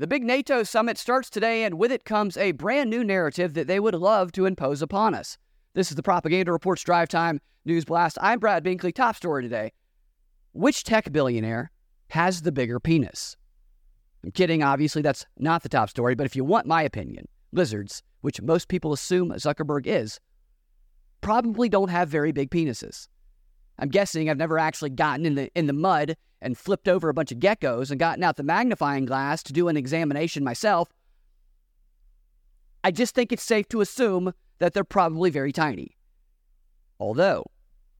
The big NATO summit starts today, and with it comes a brand new narrative that they would love to impose upon us. This is the Propaganda Reports Drive Time News Blast. I'm Brad Binkley. Top story today. Which tech billionaire has the bigger penis? I'm kidding, obviously, that's not the top story, but if you want my opinion, lizards, which most people assume Zuckerberg is, probably don't have very big penises. I'm guessing I've never actually gotten in the in the mud and flipped over a bunch of geckos and gotten out the magnifying glass to do an examination myself. I just think it's safe to assume that they're probably very tiny. Although,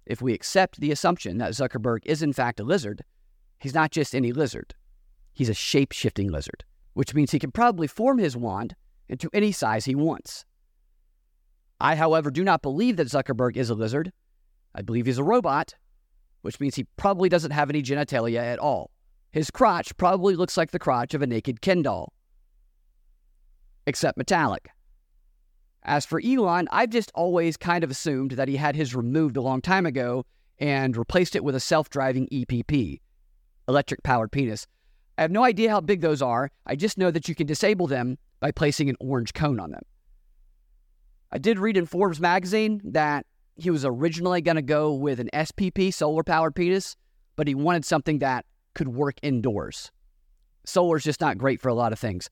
if we accept the assumption that Zuckerberg is in fact a lizard, he's not just any lizard. He's a shape shifting lizard, which means he can probably form his wand into any size he wants. I, however, do not believe that Zuckerberg is a lizard. I believe he's a robot, which means he probably doesn't have any genitalia at all. His crotch probably looks like the crotch of a naked Ken doll, except metallic. As for Elon, I've just always kind of assumed that he had his removed a long time ago and replaced it with a self driving EPP, electric powered penis. I have no idea how big those are. I just know that you can disable them by placing an orange cone on them. I did read in Forbes magazine that he was originally going to go with an SPP, solar powered penis, but he wanted something that could work indoors. Solar's just not great for a lot of things.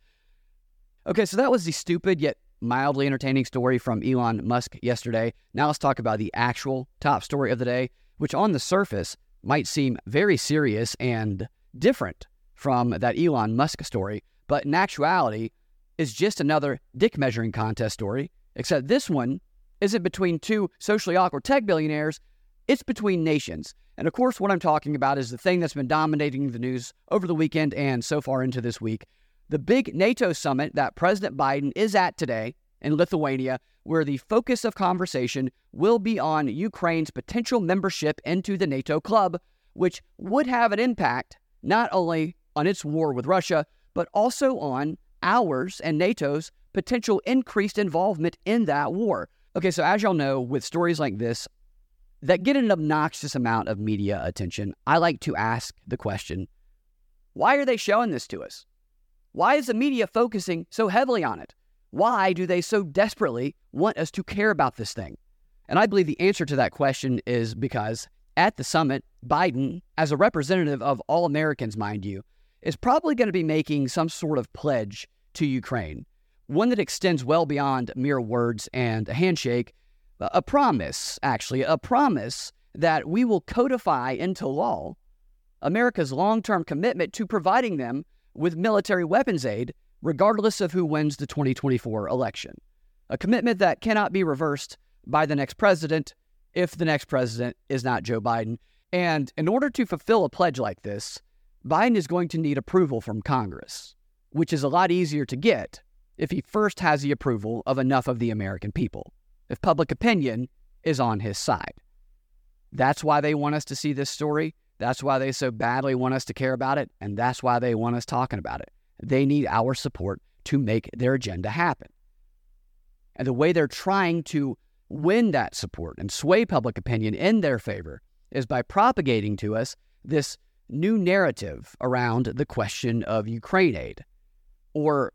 Okay, so that was the stupid yet mildly entertaining story from Elon Musk yesterday. Now let's talk about the actual top story of the day, which on the surface might seem very serious and different from that Elon Musk story, but in actuality is just another dick measuring contest story, except this one isn't between two socially awkward tech billionaires, it's between nations. And of course, what I'm talking about is the thing that's been dominating the news over the weekend and so far into this week the big NATO summit that President Biden is at today in Lithuania, where the focus of conversation will be on Ukraine's potential membership into the NATO club, which would have an impact not only on its war with Russia, but also on ours and NATO's potential increased involvement in that war. Okay, so as y'all know, with stories like this that get an obnoxious amount of media attention, I like to ask the question why are they showing this to us? Why is the media focusing so heavily on it? Why do they so desperately want us to care about this thing? And I believe the answer to that question is because at the summit, Biden, as a representative of all Americans, mind you, is probably going to be making some sort of pledge to Ukraine one that extends well beyond mere words and a handshake, uh, a promise, actually, a promise that we will codify into law America's long term commitment to providing them with military weapons aid, regardless of who wins the 2024 election. A commitment that cannot be reversed by the next president if the next president is not Joe Biden. And in order to fulfill a pledge like this, Biden is going to need approval from Congress, which is a lot easier to get if he first has the approval of enough of the American people, if public opinion is on his side. That's why they want us to see this story. That's why they so badly want us to care about it. And that's why they want us talking about it. They need our support to make their agenda happen. And the way they're trying to win that support and sway public opinion in their favor is by propagating to us this new narrative around the question of Ukraine aid or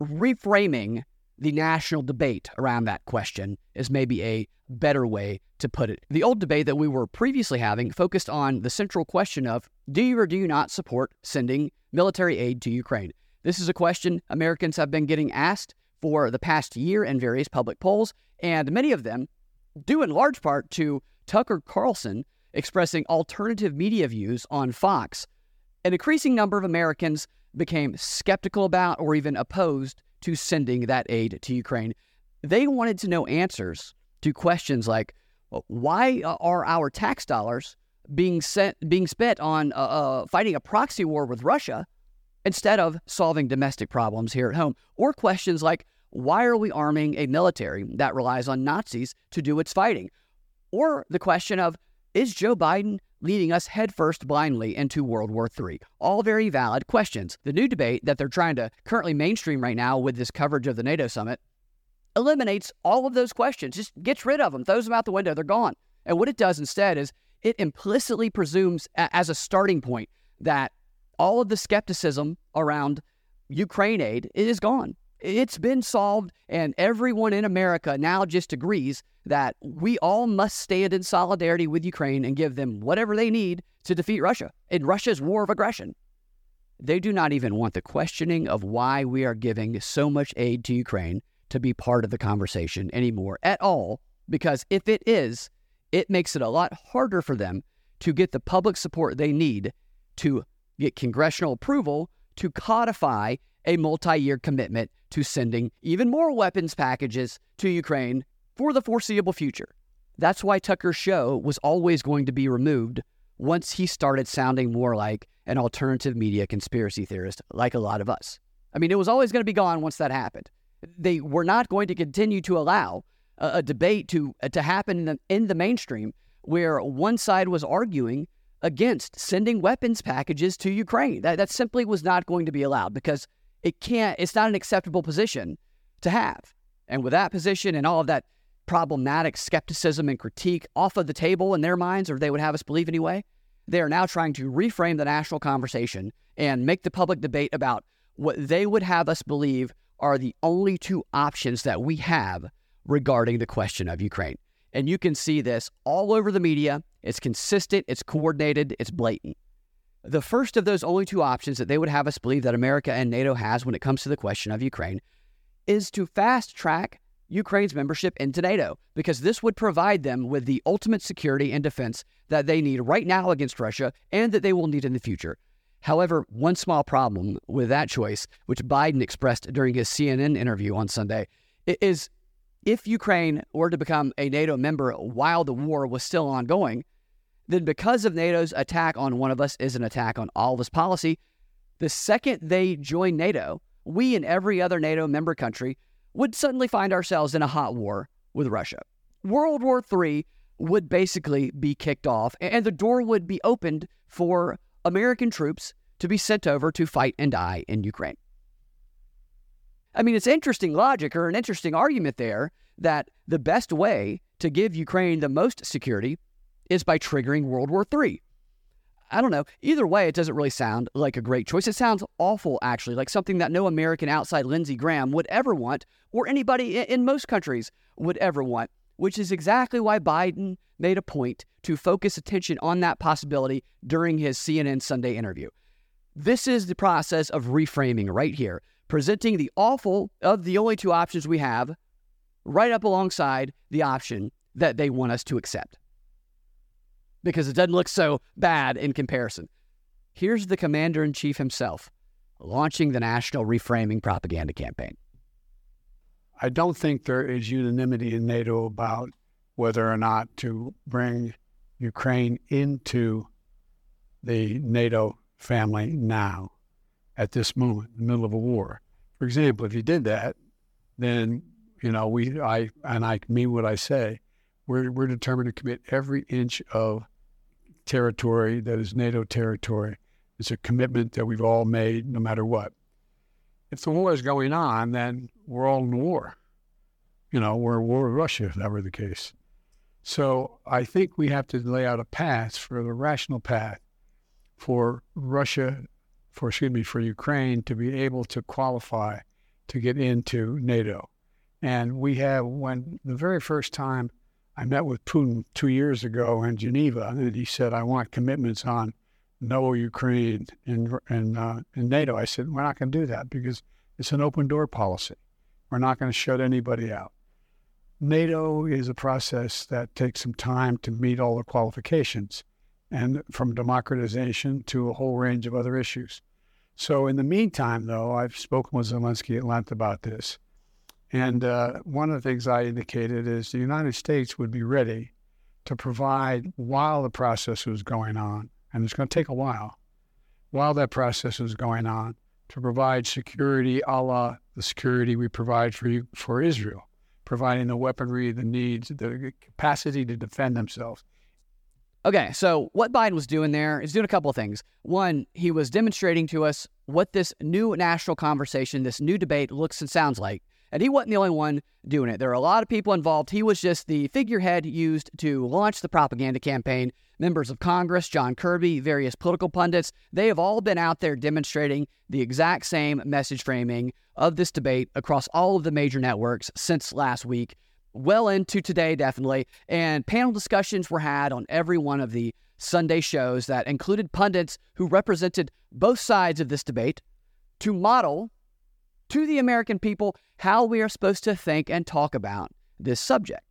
reframing the national debate around that question is maybe a better way to put it. The old debate that we were previously having focused on the central question of do you or do you not support sending military aid to Ukraine? This is a question Americans have been getting asked for the past year in various public polls, and many of them due in large part to Tucker Carlson expressing alternative media views on Fox. An increasing number of Americans became skeptical about or even opposed to sending that aid to Ukraine. They wanted to know answers to questions like why are our tax dollars being sent being spent on uh, uh, fighting a proxy war with Russia instead of solving domestic problems here at home, or questions like why are we arming a military that relies on Nazis to do its fighting? Or the question of is Joe Biden leading us headfirst blindly into World War III? All very valid questions. The new debate that they're trying to currently mainstream right now with this coverage of the NATO summit eliminates all of those questions, just gets rid of them, throws them out the window, they're gone. And what it does instead is it implicitly presumes, as a starting point, that all of the skepticism around Ukraine aid is gone. It's been solved, and everyone in America now just agrees that we all must stand in solidarity with Ukraine and give them whatever they need to defeat Russia in Russia's war of aggression. They do not even want the questioning of why we are giving so much aid to Ukraine to be part of the conversation anymore at all, because if it is, it makes it a lot harder for them to get the public support they need to get congressional approval to codify a multi year commitment to sending even more weapons packages to Ukraine for the foreseeable future. That's why Tucker's show was always going to be removed once he started sounding more like an alternative media conspiracy theorist, like a lot of us. I mean, it was always going to be gone once that happened. They were not going to continue to allow a, a debate to uh, to happen in the, in the mainstream where one side was arguing against sending weapons packages to Ukraine. That, that simply was not going to be allowed because it can't, it's not an acceptable position to have. And with that position and all of that problematic skepticism and critique off of the table in their minds, or they would have us believe anyway, they are now trying to reframe the national conversation and make the public debate about what they would have us believe are the only two options that we have regarding the question of Ukraine. And you can see this all over the media. It's consistent, it's coordinated, it's blatant. The first of those only two options that they would have us believe that America and NATO has when it comes to the question of Ukraine is to fast track Ukraine's membership into NATO, because this would provide them with the ultimate security and defense that they need right now against Russia and that they will need in the future. However, one small problem with that choice, which Biden expressed during his CNN interview on Sunday, is if Ukraine were to become a NATO member while the war was still ongoing, then because of NATO's attack on one of us is an attack on all of us policy, the second they join NATO, we and every other NATO member country would suddenly find ourselves in a hot war with Russia. World War III would basically be kicked off, and the door would be opened for American troops to be sent over to fight and die in Ukraine. I mean, it's interesting logic or an interesting argument there that the best way to give Ukraine the most security is by triggering World War III. I don't know. Either way, it doesn't really sound like a great choice. It sounds awful, actually, like something that no American outside Lindsey Graham would ever want, or anybody in most countries would ever want, which is exactly why Biden made a point to focus attention on that possibility during his CNN Sunday interview. This is the process of reframing right here presenting the awful of the only two options we have right up alongside the option that they want us to accept. Because it doesn't look so bad in comparison. Here's the commander in chief himself launching the national reframing propaganda campaign. I don't think there is unanimity in NATO about whether or not to bring Ukraine into the NATO family now at this moment, in the middle of a war. For example, if you did that, then you know we I and I mean what I say. We're we're determined to commit every inch of territory that is NATO territory. It's a commitment that we've all made, no matter what. If the war is going on, then we're all in war. You know, we're at war with Russia, if that were the case. So I think we have to lay out a path for the rational path for Russia for excuse me for Ukraine to be able to qualify to get into NATO. And we have when the very first time I met with Putin two years ago in Geneva, and he said, "I want commitments on no Ukraine and and, uh, NATO." I said, "We're not going to do that because it's an open door policy. We're not going to shut anybody out." NATO is a process that takes some time to meet all the qualifications and from democratization to a whole range of other issues. So, in the meantime, though, I've spoken with Zelensky at length about this. And uh, one of the things I indicated is the United States would be ready to provide while the process was going on, and it's going to take a while, while that process was going on, to provide security a la the security we provide for for Israel, providing the weaponry, the needs, the capacity to defend themselves. Okay, so what Biden was doing there is doing a couple of things. One, he was demonstrating to us what this new national conversation, this new debate looks and sounds like. And he wasn't the only one doing it. There are a lot of people involved. He was just the figurehead used to launch the propaganda campaign. Members of Congress, John Kirby, various political pundits, they have all been out there demonstrating the exact same message framing of this debate across all of the major networks since last week, well into today, definitely. And panel discussions were had on every one of the Sunday shows that included pundits who represented both sides of this debate to model to the American people how we are supposed to think and talk about this subject,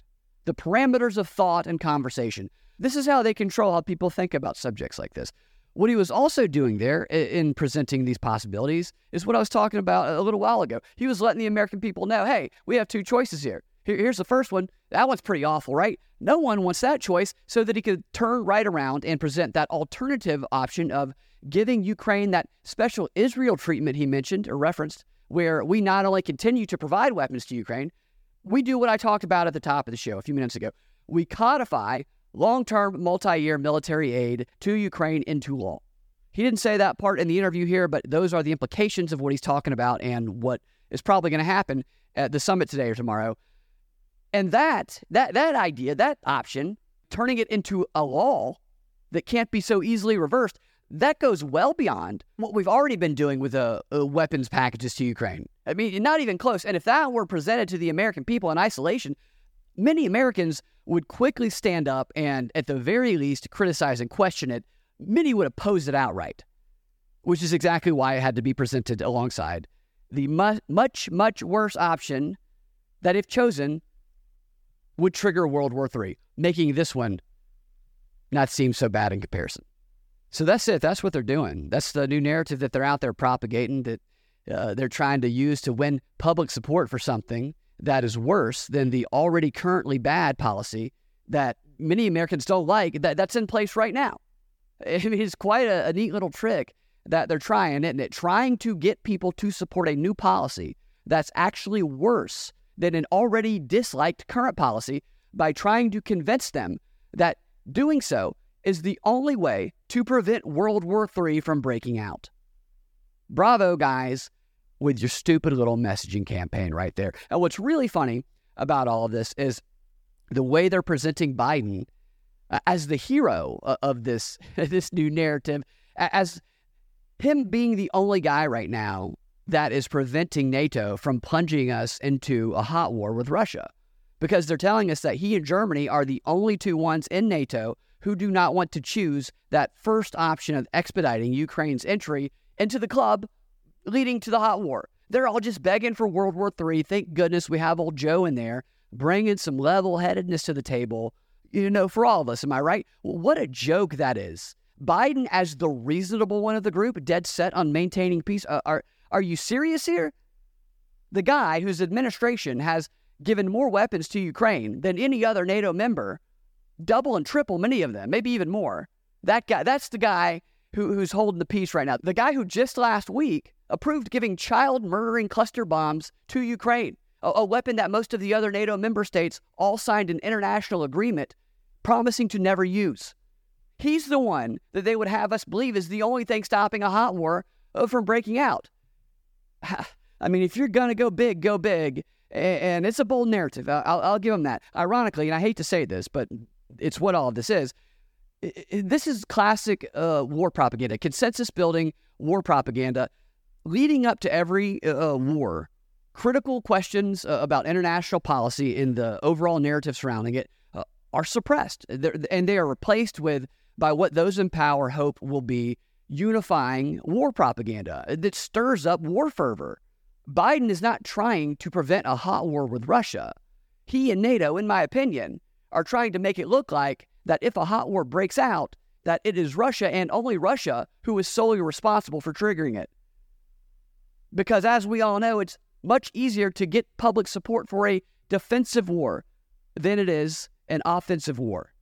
the parameters of thought and conversation. This is how they control how people think about subjects like this. What he was also doing there in presenting these possibilities is what I was talking about a little while ago. He was letting the American people know hey, we have two choices here. Here's the first one. That one's pretty awful, right? No one wants that choice so that he could turn right around and present that alternative option of giving Ukraine that special Israel treatment he mentioned or referenced where we not only continue to provide weapons to Ukraine, we do what I talked about at the top of the show a few minutes ago. We codify long term, multi year military aid to Ukraine into law. He didn't say that part in the interview here, but those are the implications of what he's talking about and what is probably going to happen at the summit today or tomorrow. And that, that, that idea, that option, turning it into a law that can't be so easily reversed, that goes well beyond what we've already been doing with uh, uh, weapons packages to Ukraine. I mean, not even close. And if that were presented to the American people in isolation, many Americans would quickly stand up and, at the very least, criticize and question it. Many would oppose it outright, which is exactly why it had to be presented alongside the mu- much, much worse option that, if chosen, would trigger World War III, making this one not seem so bad in comparison. So that's it. That's what they're doing. That's the new narrative that they're out there propagating that uh, they're trying to use to win public support for something that is worse than the already currently bad policy that many Americans don't like that, that's in place right now. I mean, it's quite a, a neat little trick that they're trying, isn't it? Trying to get people to support a new policy that's actually worse than an already disliked current policy by trying to convince them that doing so is the only way to prevent World War III from breaking out. Bravo, guys, with your stupid little messaging campaign right there. And what's really funny about all of this is the way they're presenting Biden uh, as the hero uh, of this this new narrative, as him being the only guy right now that is preventing NATO from plunging us into a hot war with Russia. Because they're telling us that he and Germany are the only two ones in NATO who do not want to choose that first option of expediting Ukraine's entry into the club, leading to the hot war. They're all just begging for World War III. Thank goodness we have old Joe in there bringing some level headedness to the table, you know, for all of us. Am I right? What a joke that is. Biden, as the reasonable one of the group, dead set on maintaining peace. Uh, are, are you serious here? The guy whose administration has given more weapons to Ukraine than any other NATO member double and triple many of them, maybe even more. That guy, that's the guy who, who's holding the peace right now. The guy who just last week approved giving child murdering cluster bombs to Ukraine, a, a weapon that most of the other NATO member states all signed an international agreement promising to never use. He's the one that they would have us believe is the only thing stopping a hot war uh, from breaking out. I mean, if you're going to go big, go big. And it's a bold narrative. I'll, I'll give him that. Ironically, and I hate to say this, but it's what all of this is. This is classic uh, war propaganda, consensus building war propaganda, leading up to every uh, uh, war. Critical questions uh, about international policy in the overall narrative surrounding it uh, are suppressed, They're, and they are replaced with by what those in power hope will be unifying war propaganda that stirs up war fervor. Biden is not trying to prevent a hot war with Russia. He and NATO, in my opinion, are trying to make it look like that if a hot war breaks out, that it is Russia and only Russia who is solely responsible for triggering it. Because as we all know, it's much easier to get public support for a defensive war than it is an offensive war.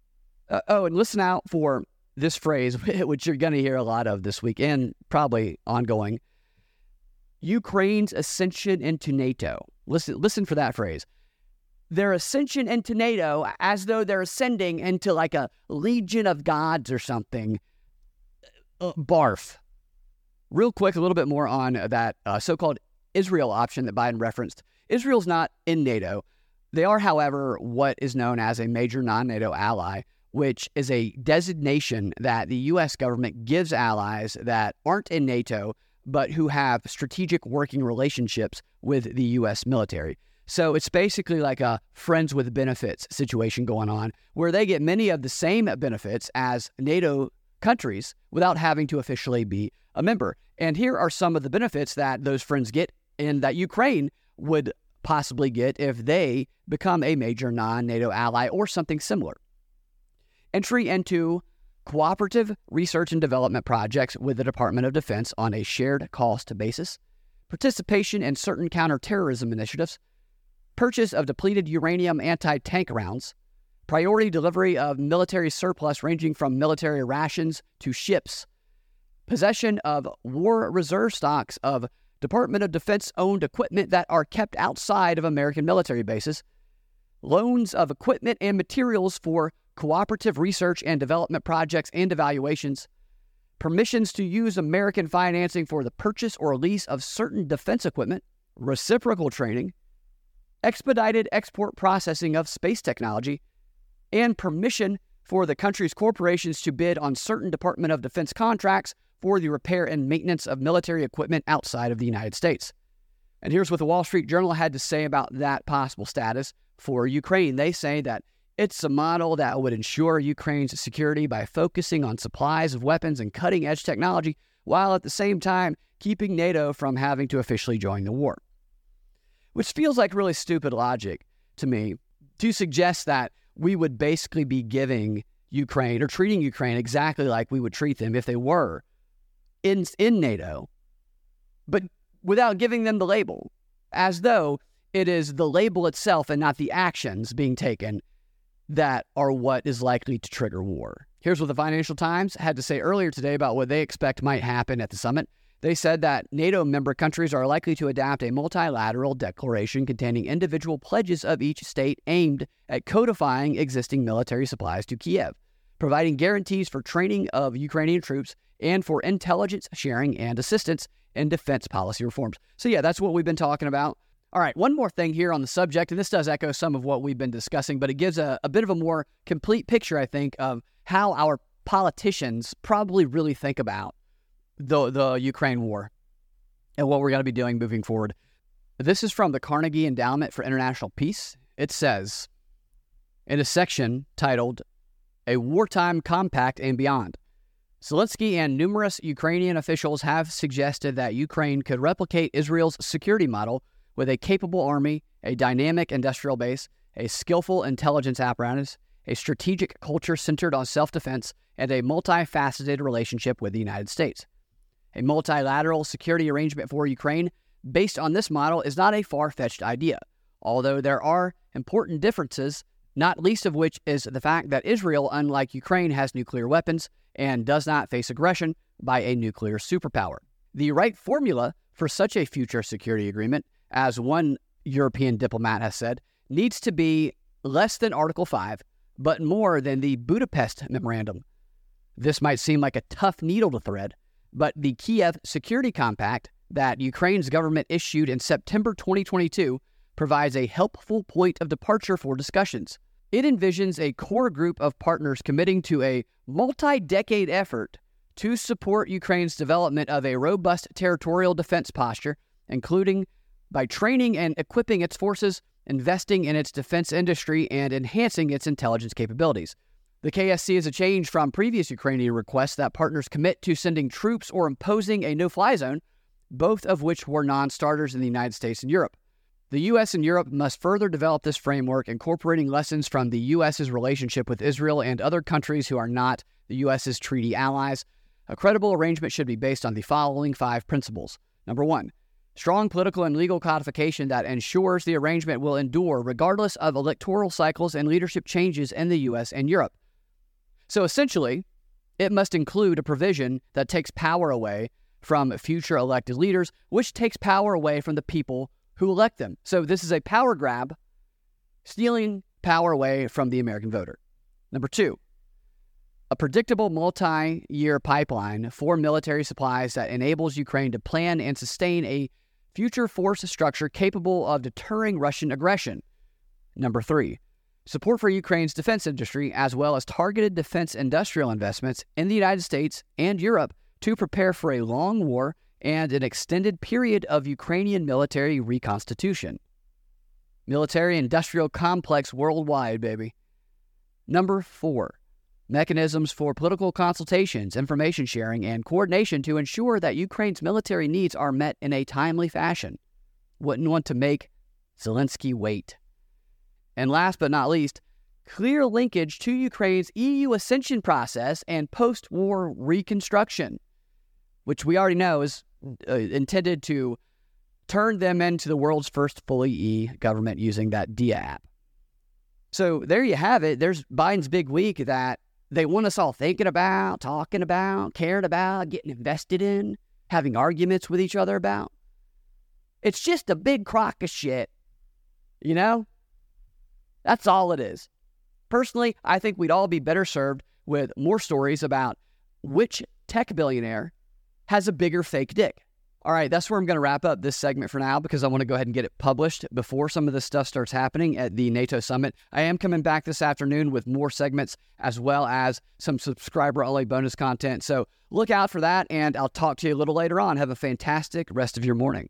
Uh, oh, and listen out for this phrase, which you're going to hear a lot of this week and probably ongoing. Ukraine's ascension into NATO. Listen, listen for that phrase. Their ascension into NATO as though they're ascending into like a legion of gods or something. Uh, barf. Real quick, a little bit more on that uh, so called Israel option that Biden referenced. Israel's not in NATO. They are, however, what is known as a major non NATO ally, which is a designation that the U.S. government gives allies that aren't in NATO, but who have strategic working relationships with the U.S. military. So it's basically like a friends with benefits situation going on, where they get many of the same benefits as NATO countries without having to officially be a member. And here are some of the benefits that those friends get and that Ukraine would possibly get if they become a major non NATO ally or something similar. Entry into cooperative research and development projects with the Department of Defense on a shared cost basis, participation in certain counterterrorism initiatives, purchase of depleted uranium anti tank rounds, priority delivery of military surplus ranging from military rations to ships, possession of war reserve stocks of Department of Defense owned equipment that are kept outside of American military bases, loans of equipment and materials for cooperative research and development projects and evaluations, permissions to use American financing for the purchase or lease of certain defense equipment, reciprocal training, expedited export processing of space technology, and permission for the country's corporations to bid on certain Department of Defense contracts for the repair and maintenance of military equipment outside of the United States. And here's what the Wall Street Journal had to say about that possible status for Ukraine. They say that it's a model that would ensure Ukraine's security by focusing on supplies of weapons and cutting edge technology, while at the same time keeping NATO from having to officially join the war. Which feels like really stupid logic to me to suggest that we would basically be giving Ukraine or treating Ukraine exactly like we would treat them if they were in, in NATO, but without giving them the label, as though it is the label itself and not the actions being taken that are what is likely to trigger war. Here's what the Financial Times had to say earlier today about what they expect might happen at the summit. They said that NATO member countries are likely to adopt a multilateral declaration containing individual pledges of each state aimed at codifying existing military supplies to Kiev, providing guarantees for training of Ukrainian troops and for intelligence sharing and assistance in defense policy reforms. So, yeah, that's what we've been talking about. All right, one more thing here on the subject, and this does echo some of what we've been discussing, but it gives a, a bit of a more complete picture, I think, of how our politicians probably really think about the, the Ukraine war and what we're going to be doing moving forward. This is from the Carnegie Endowment for International Peace. It says, in a section titled A Wartime Compact and Beyond, Zelensky and numerous Ukrainian officials have suggested that Ukraine could replicate Israel's security model with a capable army, a dynamic industrial base, a skillful intelligence apparatus, a strategic culture centered on self defense, and a multifaceted relationship with the United States. A multilateral security arrangement for Ukraine based on this model is not a far fetched idea, although there are important differences, not least of which is the fact that Israel, unlike Ukraine, has nuclear weapons and does not face aggression by a nuclear superpower. The right formula for such a future security agreement, as one European diplomat has said, needs to be less than Article 5, but more than the Budapest Memorandum. This might seem like a tough needle to thread, but the Kiev Security Compact that Ukraine's government issued in September 2022 provides a helpful point of departure for discussions. It envisions a core group of partners committing to a multi decade effort to support Ukraine's development of a robust territorial defense posture, including by training and equipping its forces, investing in its defense industry, and enhancing its intelligence capabilities. The KSC is a change from previous Ukrainian requests that partners commit to sending troops or imposing a no fly zone, both of which were non starters in the United States and Europe. The U.S. and Europe must further develop this framework, incorporating lessons from the U.S.'s relationship with Israel and other countries who are not the U.S.'s treaty allies. A credible arrangement should be based on the following five principles. Number one, strong political and legal codification that ensures the arrangement will endure regardless of electoral cycles and leadership changes in the U.S. and Europe. So essentially, it must include a provision that takes power away from future elected leaders, which takes power away from the people who elect them. So this is a power grab, stealing power away from the American voter. Number two, a predictable multi year pipeline for military supplies that enables Ukraine to plan and sustain a future force structure capable of deterring Russian aggression. Number three, support for Ukraine's defense industry, as well as targeted defense industrial investments in the United States and Europe to prepare for a long war and an extended period of Ukrainian military reconstitution. Military industrial complex worldwide, baby. Number four, mechanisms for political consultations, information sharing, and coordination to ensure that Ukraine's military needs are met in a timely fashion. Wouldn't want to make Zelensky wait. And last but not least, clear linkage to Ukraine's EU accession process and post war reconstruction, which we already know is uh, intended to turn them into the world's first fully e government using that Diia app. So there you have it. There's Biden's big week that they want us all thinking about, talking about, caring about, getting invested in, having arguments with each other about. It's just a big crock of shit. You know? That's all it is. Personally, I think we'd all be better served with more stories about which tech billionaire has a bigger fake dick. All right, that's where I'm going to wrap up this segment for now because I want to go ahead and get it published before some of this stuff starts happening at the NATO summit. I am coming back this afternoon with more segments as well as some subscriber only bonus content. So look out for that, and I'll talk to you a little later on. Have a fantastic rest of your morning.